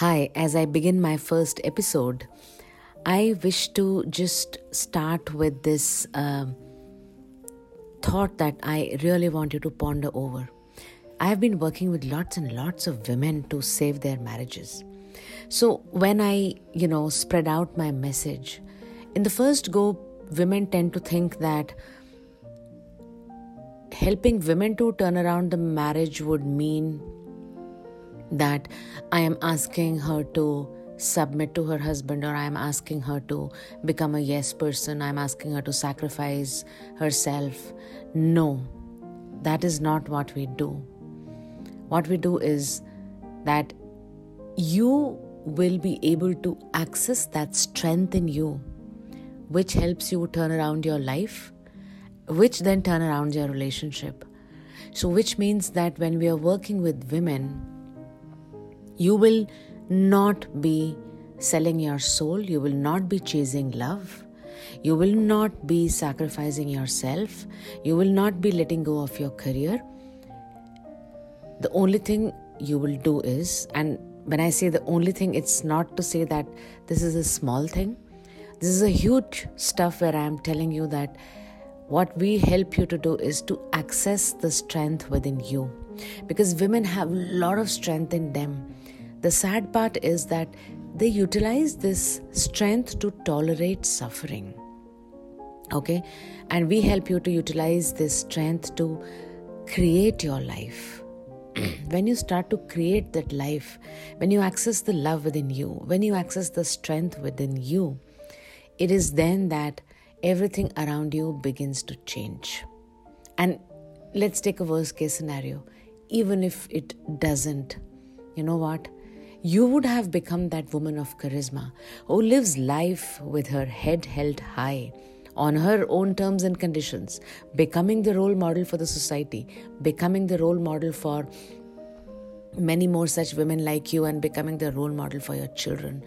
Hi, as I begin my first episode, I wish to just start with this uh, thought that I really want you to ponder over. I have been working with lots and lots of women to save their marriages. So when I, you know, spread out my message, in the first go, women tend to think that helping women to turn around the marriage would mean that I am asking her to submit to her husband or I am asking her to become a yes person, I'm asking her to sacrifice herself. No, that is not what we do. What we do is that you will be able to access that strength in you, which helps you turn around your life, which then turn around your relationship. So, which means that when we are working with women, you will not be selling your soul, you will not be chasing love, you will not be sacrificing yourself, you will not be letting go of your career. The only thing you will do is, and when I say the only thing, it's not to say that this is a small thing. This is a huge stuff where I am telling you that what we help you to do is to access the strength within you. Because women have a lot of strength in them the sad part is that they utilize this strength to tolerate suffering. Okay? And we help you to utilize this strength to create your life. when you start to create that life, when you access the love within you, when you access the strength within you, it is then that everything around you begins to change. And let's take a worst case scenario. Even if it doesn't, you know what? You would have become that woman of charisma who lives life with her head held high on her own terms and conditions, becoming the role model for the society, becoming the role model for many more such women like you, and becoming the role model for your children.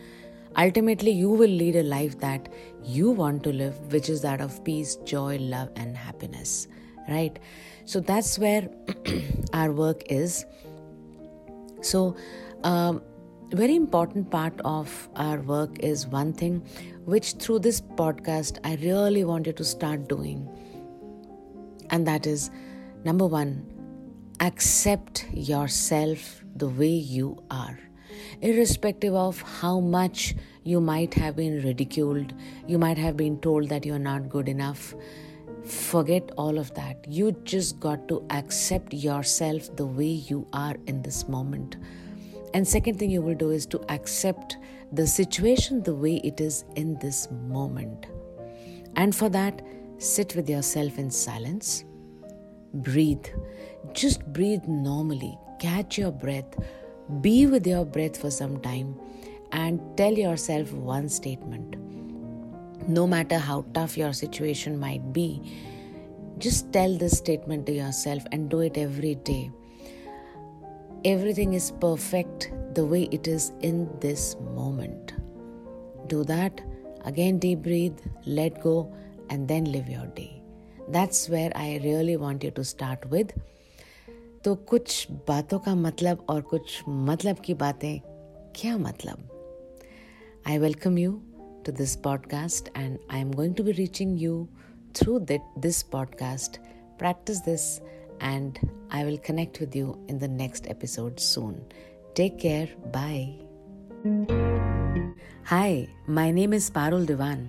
Ultimately, you will lead a life that you want to live, which is that of peace, joy, love, and happiness. Right? So that's where our work is. So, um, very important part of our work is one thing which through this podcast I really wanted to start doing. And that is number one, accept yourself the way you are. Irrespective of how much you might have been ridiculed, you might have been told that you're not good enough. Forget all of that. You just got to accept yourself the way you are in this moment and second thing you will do is to accept the situation the way it is in this moment. And for that, sit with yourself in silence. Breathe. Just breathe normally. Catch your breath. Be with your breath for some time and tell yourself one statement. No matter how tough your situation might be, just tell this statement to yourself and do it every day everything is perfect the way it is in this moment. Do that. Again, deep breathe, let go, and then live your day. That's where I really want you to start with. तो कुछ बातों का मतलब और कुछ मतलब की बातें क्या मतलब I welcome you to this podcast and I am going to be reaching you through that, this podcast. Practice this and I will connect with you in the next episode soon. Take care. Bye. Hi, my name is Parul Devan.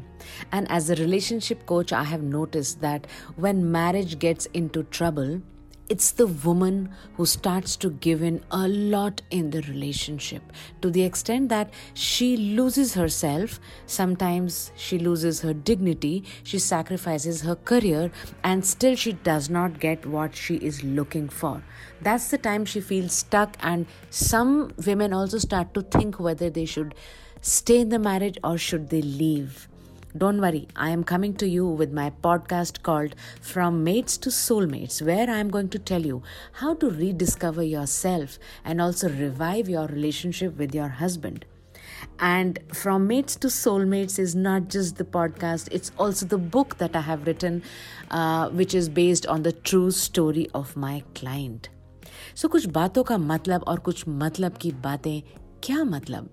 and as a relationship coach, I have noticed that when marriage gets into trouble, it's the woman who starts to give in a lot in the relationship to the extent that she loses herself. Sometimes she loses her dignity, she sacrifices her career, and still she does not get what she is looking for. That's the time she feels stuck, and some women also start to think whether they should stay in the marriage or should they leave don't worry, I am coming to you with my podcast called From Mates to Soulmates, where I am going to tell you how to rediscover yourself and also revive your relationship with your husband. And From Mates to Soulmates is not just the podcast, it's also the book that I have written, uh, which is based on the true story of my client. So, कुछ बातों का मतलब और कुछ मतलब की बातें क्या मतलब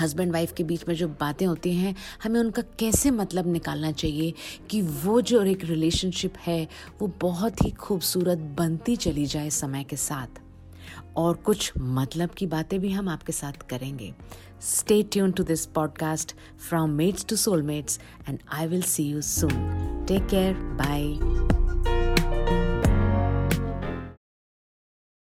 हस्बैंड वाइफ के बीच में जो बातें होती हैं, हमें उनका कैसे मतलब निकालना चाहिए कि वो जो एक रिलेशनशिप है, वो बहुत ही खूबसूरत बनती चली जाए समय के साथ। और कुछ मतलब की बातें भी हम आपके साथ करेंगे। Stay tune to this podcast from mates to soulmates and I will see you soon take care bye